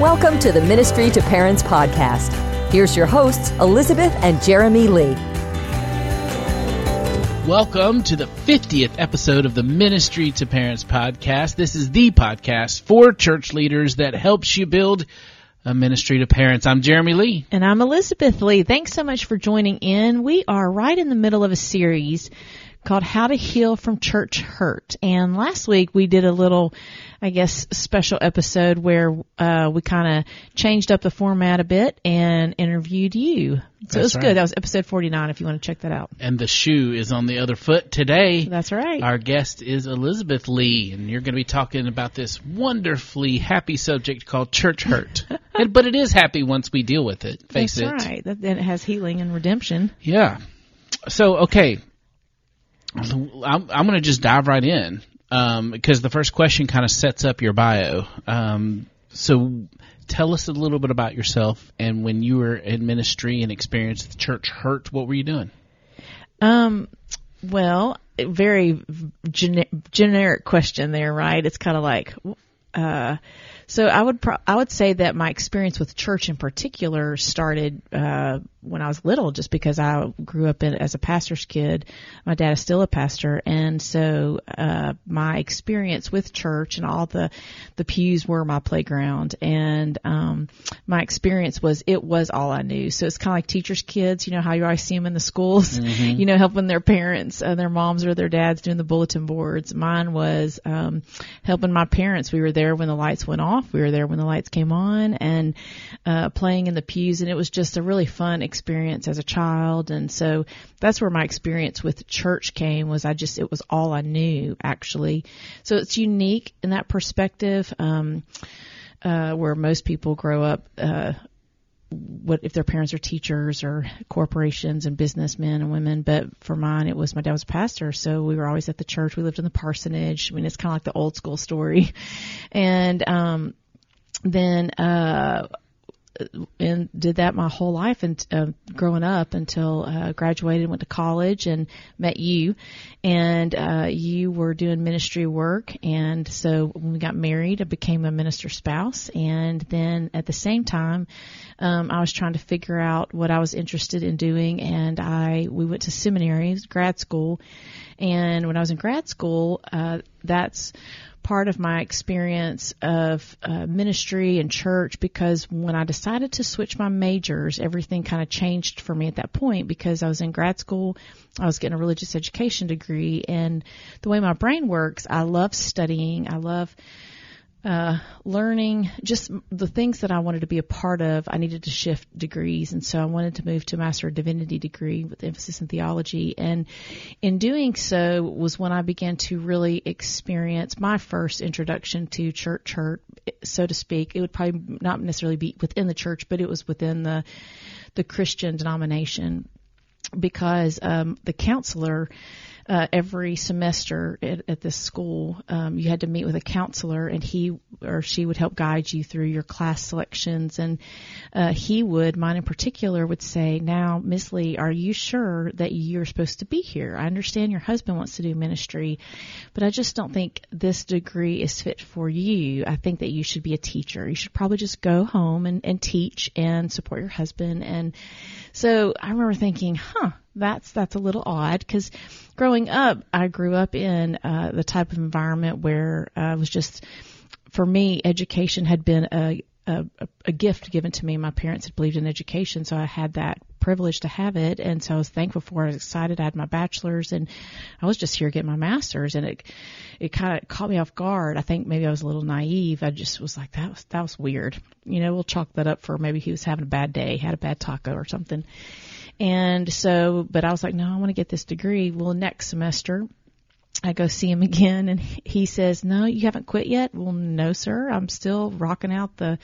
Welcome to the Ministry to Parents podcast. Here's your hosts, Elizabeth and Jeremy Lee. Welcome to the 50th episode of the Ministry to Parents podcast. This is the podcast for church leaders that helps you build a ministry to parents. I'm Jeremy Lee. And I'm Elizabeth Lee. Thanks so much for joining in. We are right in the middle of a series called How to Heal from Church Hurt. And last week we did a little, I guess, special episode where uh, we kind of changed up the format a bit and interviewed you. So That's it was right. good. That was episode 49 if you want to check that out. And the shoe is on the other foot today. That's right. Our guest is Elizabeth Lee, and you're going to be talking about this wonderfully happy subject called church hurt. And- but it is happy once we deal with it. Face That's it. right. That, then it has healing and redemption. Yeah. So okay, I'm, I'm going to just dive right in um, because the first question kind of sets up your bio. Um, so tell us a little bit about yourself and when you were in ministry and experienced the church hurt. What were you doing? Um, well, very gene- generic question there, right? It's kind of like, uh, so I would pro- I would say that my experience with church in particular started uh, when I was little, just because I grew up in, as a pastor's kid. My dad is still a pastor, and so uh, my experience with church and all the the pews were my playground, and um, my experience was it was all I knew. So it's kind of like teachers' kids, you know how you always see them in the schools, you know, helping their parents, uh, their moms or their dads doing the bulletin boards. Mine was um, helping my parents. We were there when the lights went off. We were there when the lights came on, and uh, playing in the pews. And it was just a really fun experience as a child. And so that's where my experience with church came. Was I just it was all I knew actually. So it's unique in that perspective. Um, uh, where most people grow up, uh, what if their parents are teachers or corporations and businessmen and women. But for mine, it was my dad was a pastor, so we were always at the church. We lived in the parsonage. I mean, it's kind of like the old school story. And um, then uh, and did that my whole life and uh, growing up until uh, graduated, went to college and met you, and uh, you were doing ministry work, and so when we got married, I became a minister spouse, and then at the same time, um, I was trying to figure out what I was interested in doing, and I we went to seminary, grad school, and when I was in grad school, uh, that's part of my experience of uh, ministry and church because when I decided to switch my majors, everything kind of changed for me at that point because I was in grad school, I was getting a religious education degree, and the way my brain works, I love studying, I love uh, learning just the things that I wanted to be a part of. I needed to shift degrees, and so I wanted to move to a Master of Divinity degree with emphasis in theology. And in doing so, was when I began to really experience my first introduction to church hurt, so to speak. It would probably not necessarily be within the church, but it was within the the Christian denomination because um, the counselor uh, every semester at, at this school, um, you had to meet with a counselor, and he or she would help guide you through your class selections. And uh, he would, mine in particular, would say, "Now, Miss Lee, are you sure that you're supposed to be here? I understand your husband wants to do ministry, but I just don't think this degree is fit for you. I think that you should be a teacher. You should probably just go home and, and teach and support your husband." And so I remember thinking, "Huh." That's that's a little odd because growing up, I grew up in uh, the type of environment where uh, it was just for me, education had been a, a a gift given to me. My parents had believed in education, so I had that privilege to have it, and so I was thankful for. it. I was excited. I had my bachelor's, and I was just here getting my master's, and it it kind of caught me off guard. I think maybe I was a little naive. I just was like, that was that was weird. You know, we'll chalk that up for maybe he was having a bad day, had a bad taco or something. And so, but I was like, no, I want to get this degree. Well, next semester, I go see him again and he says, no, you haven't quit yet. Well, no, sir. I'm still rocking out the,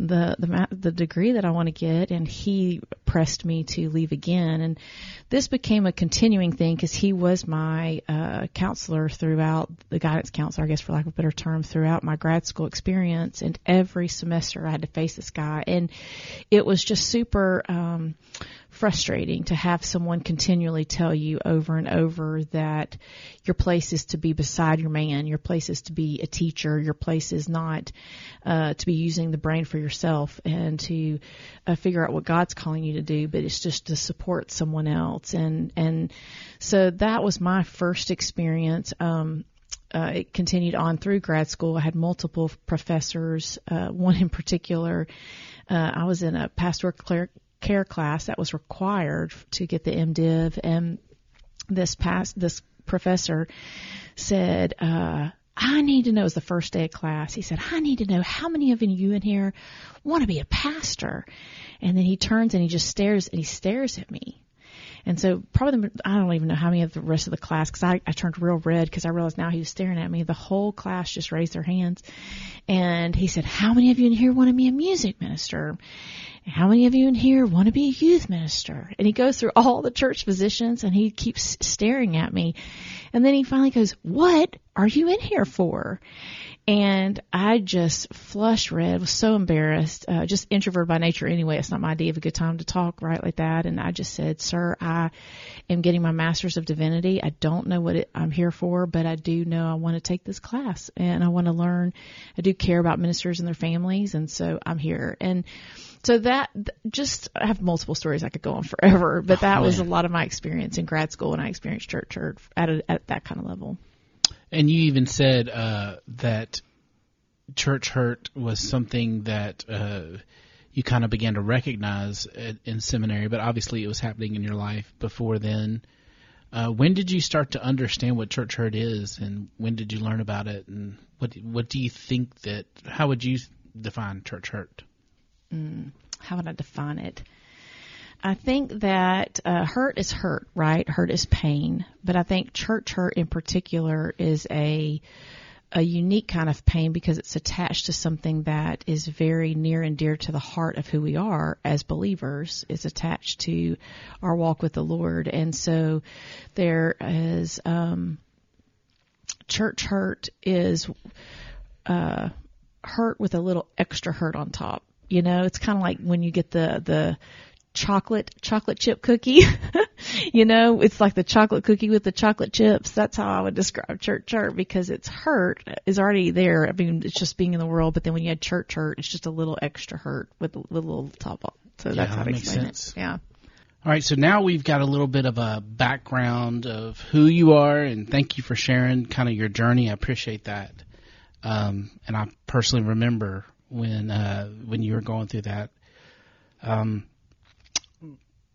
the, the, the degree that I want to get. And he pressed me to leave again. And this became a continuing thing because he was my, uh, counselor throughout the guidance counselor, I guess for lack of a better term, throughout my grad school experience. And every semester I had to face this guy and it was just super, um, frustrating to have someone continually tell you over and over that your place is to be beside your man, your place is to be a teacher, your place is not uh, to be using the brain for yourself and to uh, figure out what God's calling you to do, but it's just to support someone else. And and so that was my first experience. Um, uh, it continued on through grad school. I had multiple professors. Uh, one in particular, uh, I was in a pastoral care class that was required to get the MDiv, and this past this professor said, uh, I need to know, it was the first day of class. He said, I need to know how many of you in here want to be a pastor. And then he turns and he just stares and he stares at me. And so probably the, I don't even know how many of the rest of the class because I, I turned real red because I realized now he was staring at me. The whole class just raised their hands, and he said, "How many of you in here want to be a music minister? How many of you in here want to be a youth minister?" And he goes through all the church positions, and he keeps staring at me, and then he finally goes, "What are you in here for?" And I just flushed red, was so embarrassed, uh, just introvert by nature anyway. It's not my idea of a good time to talk right like that. And I just said, sir, I am getting my master's of divinity. I don't know what it, I'm here for, but I do know I want to take this class and I want to learn. I do care about ministers and their families. And so I'm here. And so that just, I have multiple stories I could go on forever, but that oh, was a lot of my experience in grad school and I experienced church, church at, a, at that kind of level. And you even said uh, that church hurt was something that uh, you kind of began to recognize in seminary, but obviously it was happening in your life before then. Uh, when did you start to understand what church hurt is, and when did you learn about it, and what what do you think that? How would you define church hurt? Mm, how would I define it? I think that uh, hurt is hurt, right? Hurt is pain, but I think church hurt in particular is a a unique kind of pain because it's attached to something that is very near and dear to the heart of who we are as believers. It's attached to our walk with the Lord, and so there is um, church hurt is uh, hurt with a little extra hurt on top. You know, it's kind of like when you get the the chocolate chocolate chip cookie. you know, it's like the chocolate cookie with the chocolate chips. That's how I would describe church hurt because it's hurt is already there. I mean, it's just being in the world, but then when you add church hurt, it's just a little extra hurt with a little top up. So yeah, that's how that I makes explain sense. it. Yeah. All right, so now we've got a little bit of a background of who you are, and thank you for sharing kind of your journey. I appreciate that. Um, and I personally remember when uh, when you were going through that. Um,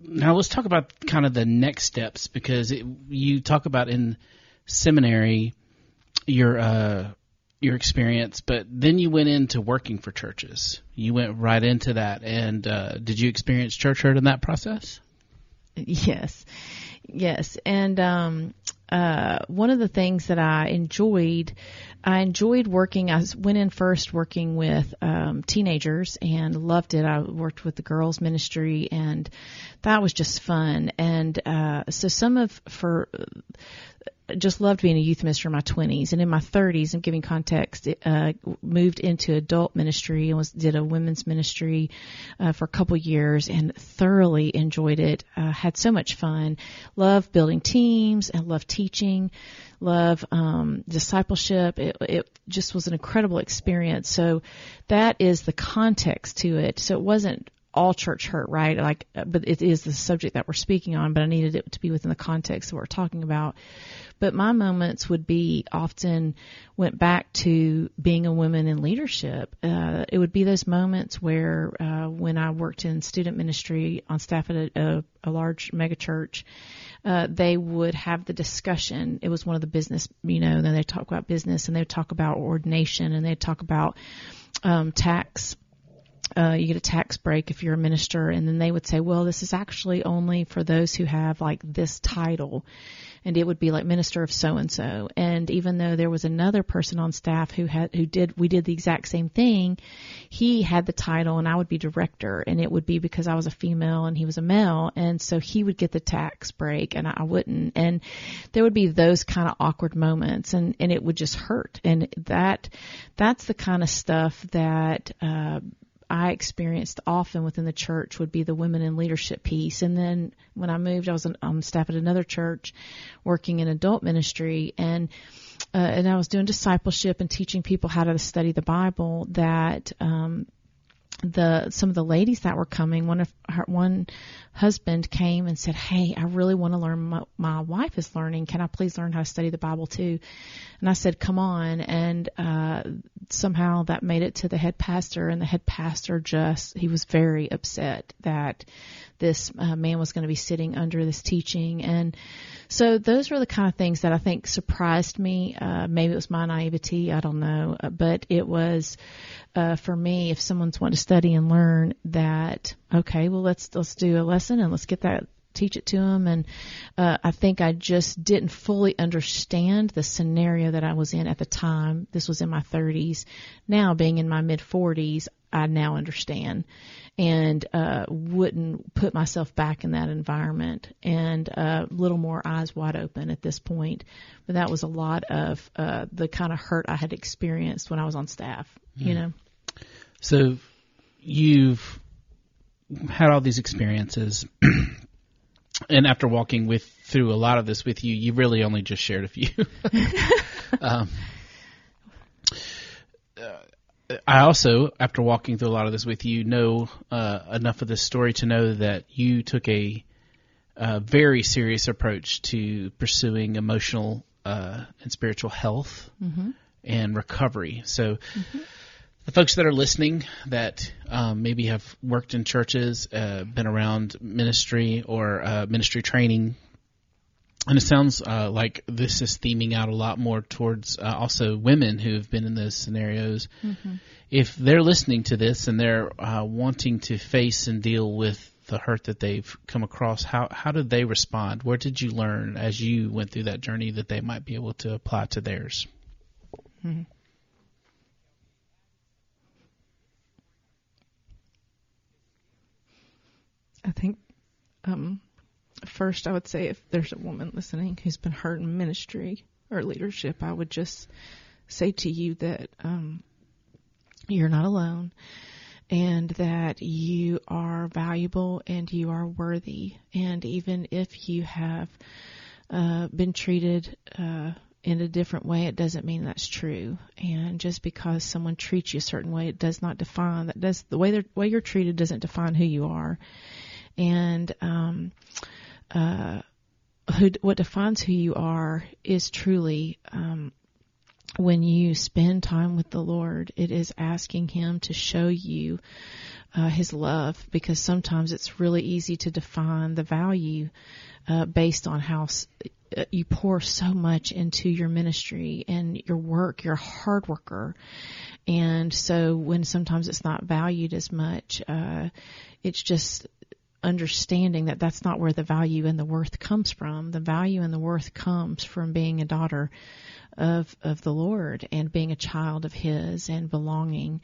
now let's talk about kind of the next steps because it, you talk about in seminary your uh, your experience, but then you went into working for churches. You went right into that, and uh, did you experience church hurt in that process? Yes, yes, and um, uh, one of the things that I enjoyed, I enjoyed working. I went in first working with um, teenagers and loved it. I worked with the girls ministry, and that was just fun. And uh, so some of for just loved being a youth minister in my 20s and in my 30s and giving context uh, moved into adult ministry and was did a women's ministry uh, for a couple years and thoroughly enjoyed it uh, had so much fun loved building teams and loved teaching love um, discipleship it, it just was an incredible experience so that is the context to it so it wasn't all church hurt, right? Like, but it is the subject that we're speaking on, but I needed it to be within the context that we're talking about. But my moments would be often went back to being a woman in leadership. Uh, it would be those moments where, uh, when I worked in student ministry on staff at a, a, a large megachurch, uh, they would have the discussion. It was one of the business, you know, then they talk about business and they talk about ordination and they'd talk about, um, tax. Uh, you get a tax break if you're a minister, and then they would say, well, this is actually only for those who have like this title, and it would be like minister of so and so. And even though there was another person on staff who had who did we did the exact same thing, he had the title, and I would be director, and it would be because I was a female and he was a male, and so he would get the tax break, and I wouldn't, and there would be those kind of awkward moments, and and it would just hurt, and that that's the kind of stuff that. Uh, I experienced often within the church would be the women in leadership piece. And then when I moved, I was on um, staff at another church working in adult ministry and uh, and I was doing discipleship and teaching people how to study the Bible that um, the some of the ladies that were coming one of her one husband came and said hey i really want to learn my, my wife is learning. Can i please learn how to study the bible too? And i said come on. And uh somehow that made it to the head pastor and the head pastor just he was very upset that this uh, man was going to be sitting under this teaching and so those were the kind of things that i think surprised me uh maybe it was my naivety i don't know uh, but it was uh, for me, if someone's wanting to study and learn that, okay, well let's let's do a lesson and let's get that teach it to them. And uh, I think I just didn't fully understand the scenario that I was in at the time. This was in my 30s. Now, being in my mid 40s, I now understand and uh, wouldn't put myself back in that environment and a uh, little more eyes wide open at this point. But that was a lot of uh, the kind of hurt I had experienced when I was on staff, mm. you know. So you've had all these experiences, and after walking with through a lot of this with you, you really only just shared a few. um, I also, after walking through a lot of this with you, know uh, enough of this story to know that you took a, a very serious approach to pursuing emotional uh, and spiritual health mm-hmm. and recovery. So, mm-hmm the folks that are listening that um, maybe have worked in churches, uh, been around ministry or uh, ministry training, and it sounds uh, like this is theming out a lot more towards uh, also women who have been in those scenarios. Mm-hmm. If they're listening to this and they're uh, wanting to face and deal with the hurt that they've come across, how how did they respond? Where did you learn as you went through that journey that they might be able to apply to theirs? Mm-hmm. I think um, first I would say if there's a woman listening who's been hurt in ministry or leadership, I would just say to you that um, you're not alone and that you are valuable and you are worthy. And even if you have uh, been treated uh, in a different way, it doesn't mean that's true. And just because someone treats you a certain way, it does not define that. Does the way they way you're treated doesn't define who you are and um, uh, who, what defines who you are is truly um, when you spend time with the Lord, it is asking Him to show you uh, His love because sometimes it's really easy to define the value uh, based on how uh, you pour so much into your ministry and your work. You're a hard worker. And so when sometimes it's not valued as much, uh, it's just understanding that that's not where the value and the worth comes from. The value and the worth comes from being a daughter of of the Lord and being a child of His and belonging.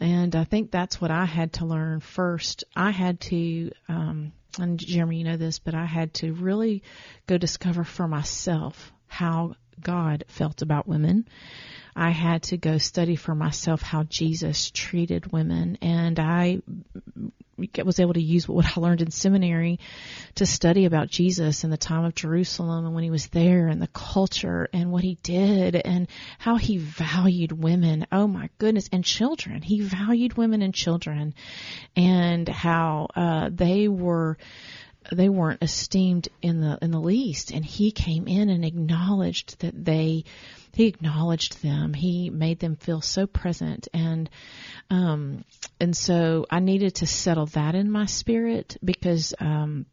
And I think that's what I had to learn first. I had to, um, and Jeremy, you know this, but I had to really go discover for myself how God felt about women. I had to go study for myself how Jesus treated women, and I was able to use what I learned in seminary to study about Jesus and the time of Jerusalem and when he was there and the culture and what he did and how he valued women. Oh my goodness. And children. He valued women and children and how, uh, they were, they weren't esteemed in the, in the least. And he came in and acknowledged that they, he acknowledged them. He made them feel so present and um and so I needed to settle that in my spirit because um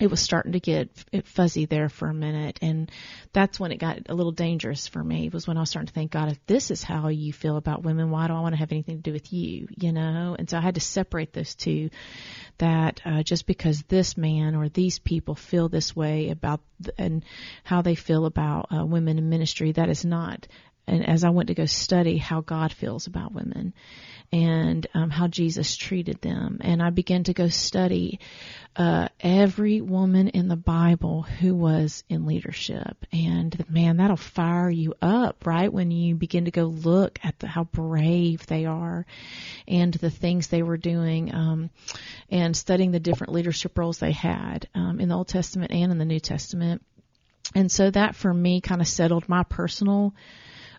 it was starting to get fuzzy there for a minute and that's when it got a little dangerous for me was when I was starting to think God if this is how you feel about women why do I want to have anything to do with you? You know? And so I had to separate those two that uh, just because this man or these people feel this way about and how they feel about uh, women in ministry that is not and as I went to go study how God feels about women and um, how Jesus treated them. And I began to go study uh, every woman in the Bible who was in leadership. And man, that'll fire you up, right? When you begin to go look at the, how brave they are and the things they were doing um, and studying the different leadership roles they had um, in the Old Testament and in the New Testament. And so that for me kind of settled my personal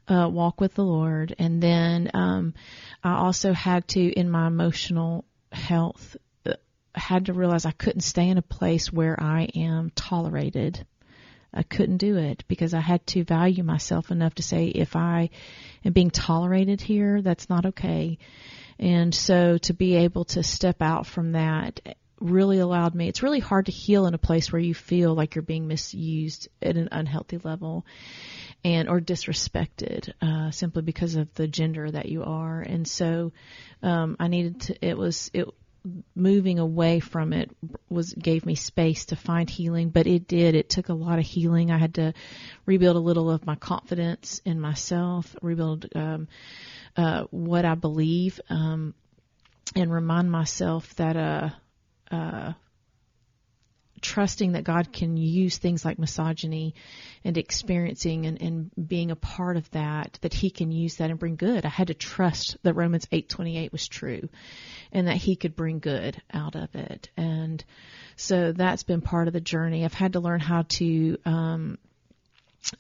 uh, walk with the Lord. And then um, I also had to, in my emotional health, uh, had to realize I couldn't stay in a place where I am tolerated. I couldn't do it because I had to value myself enough to say if I am being tolerated here, that's not okay. And so to be able to step out from that really allowed me. It's really hard to heal in a place where you feel like you're being misused at an unhealthy level and or disrespected uh, simply because of the gender that you are. And so um, I needed to. It was it moving away from it was gave me space to find healing but it did it took a lot of healing i had to rebuild a little of my confidence in myself rebuild um, uh, what i believe um, and remind myself that uh, uh, trusting that God can use things like misogyny and experiencing and, and being a part of that, that He can use that and bring good. I had to trust that Romans eight twenty eight was true, and that He could bring good out of it. And so that's been part of the journey. I've had to learn how to um,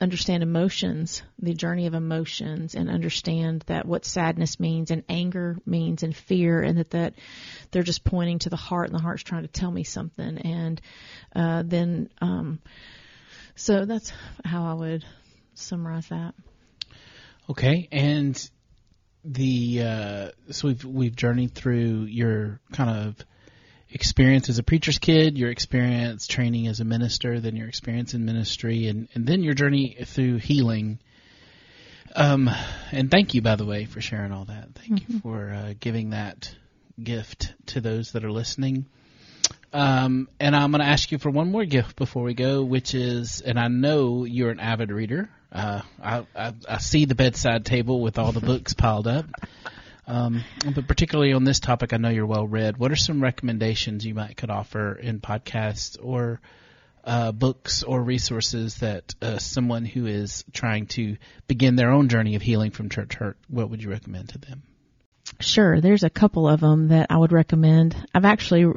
understand emotions, the journey of emotions, and understand that what sadness means and anger means and fear, and that that they're just pointing to the heart, and the heart's trying to tell me something. And uh, then, um, so that's how I would summarize that. Okay, and the uh, so we've we've journeyed through your kind of experience as a preacher's kid, your experience training as a minister, then your experience in ministry, and, and then your journey through healing. Um, and thank you, by the way, for sharing all that. Thank mm-hmm. you for uh, giving that gift to those that are listening. Um, and I'm going to ask you for one more gift before we go, which is, and I know you're an avid reader. Uh, I, I, I see the bedside table with all the books piled up. Um, but particularly on this topic, I know you're well read. What are some recommendations you might could offer in podcasts or uh, books or resources that uh, someone who is trying to begin their own journey of healing from church hurt, what would you recommend to them? Sure, there's a couple of them that I would recommend. I've actually,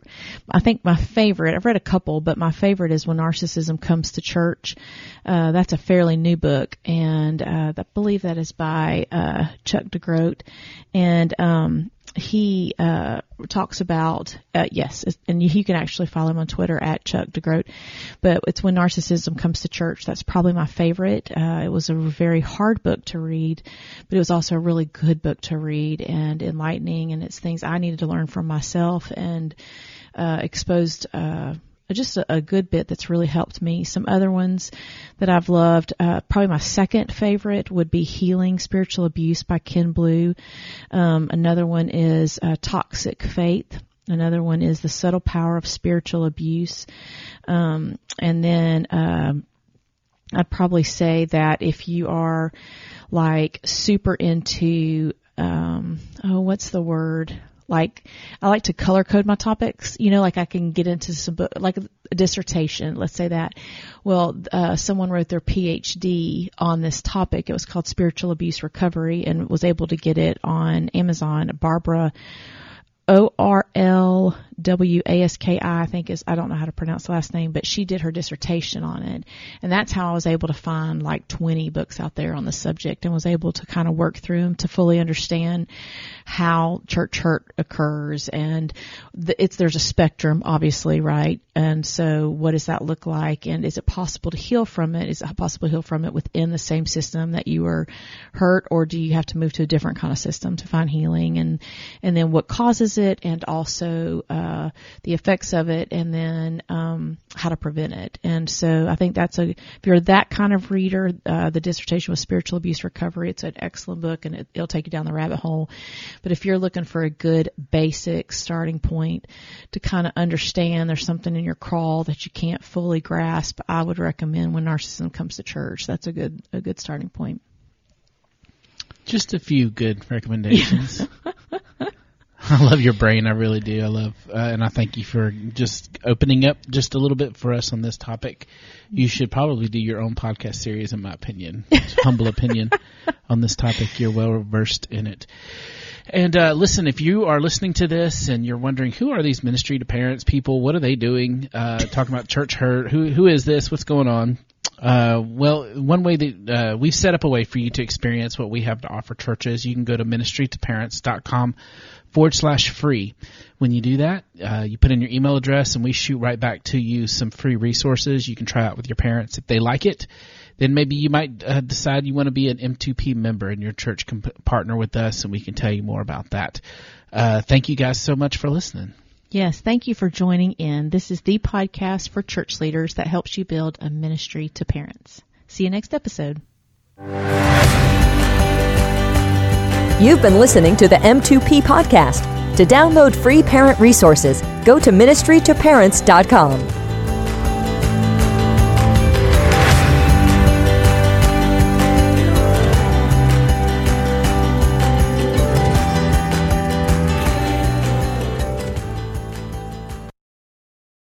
I think my favorite, I've read a couple, but my favorite is When Narcissism Comes to Church. Uh, that's a fairly new book, and uh, I believe that is by uh, Chuck DeGroat. And um, he uh, talks about uh, yes, and you can actually follow him on Twitter at Chuck DeGroat. But it's when narcissism comes to church. That's probably my favorite. Uh, it was a very hard book to read, but it was also a really good book to read and enlightening. And it's things I needed to learn from myself and uh, exposed uh, just a, a, good bit that's really helped me. Some other ones that I've loved, uh, probably my second favorite would be Healing Spiritual Abuse by Ken Blue. Um, another one is uh, Toxic Faith. Another one is The Subtle Power of Spiritual Abuse. Um, and then um, I'd probably say that if you are like super into um, oh, what's the word? Like I like to color code my topics. You know, like I can get into some book, like a dissertation. Let's say that. Well, uh, someone wrote their PhD on this topic. It was called spiritual abuse recovery, and was able to get it on Amazon. Barbara O R L W A S K I, I think is, I don't know how to pronounce the last name, but she did her dissertation on it. And that's how I was able to find like 20 books out there on the subject and was able to kind of work through them to fully understand how church hurt occurs. And the, it's, there's a spectrum, obviously, right? And so what does that look like? And is it possible to heal from it? Is it possible to heal from it within the same system that you were hurt or do you have to move to a different kind of system to find healing? And, and then what causes it and also, uh, the effects of it and then, um, how to prevent it. And so I think that's a, if you're that kind of reader, uh, the dissertation with spiritual abuse recovery, it's an excellent book and it, it'll take you down the rabbit hole. But if you're looking for a good basic starting point to kind of understand there's something in your crawl that you can't fully grasp, I would recommend when narcissism comes to church. That's a good, a good starting point. Just a few good recommendations. I love your brain. I really do. I love, uh, and I thank you for just opening up just a little bit for us on this topic. You should probably do your own podcast series, in my opinion. Humble opinion on this topic. You're well versed in it. And uh, listen, if you are listening to this and you're wondering who are these ministry to parents people, what are they doing? Uh, talking about church hurt. Who who is this? What's going on? Uh, well, one way that uh, we've set up a way for you to experience what we have to offer churches, you can go to ministrytoparents.com forward slash free. When you do that, uh, you put in your email address and we shoot right back to you some free resources you can try out with your parents. If they like it, then maybe you might uh, decide you want to be an M2P member and your church can p- partner with us and we can tell you more about that. Uh, thank you guys so much for listening. Yes, thank you for joining in. This is the podcast for church leaders that helps you build a ministry to parents. See you next episode. You've been listening to the M2P podcast. To download free parent resources, go to ministrytoparents.com.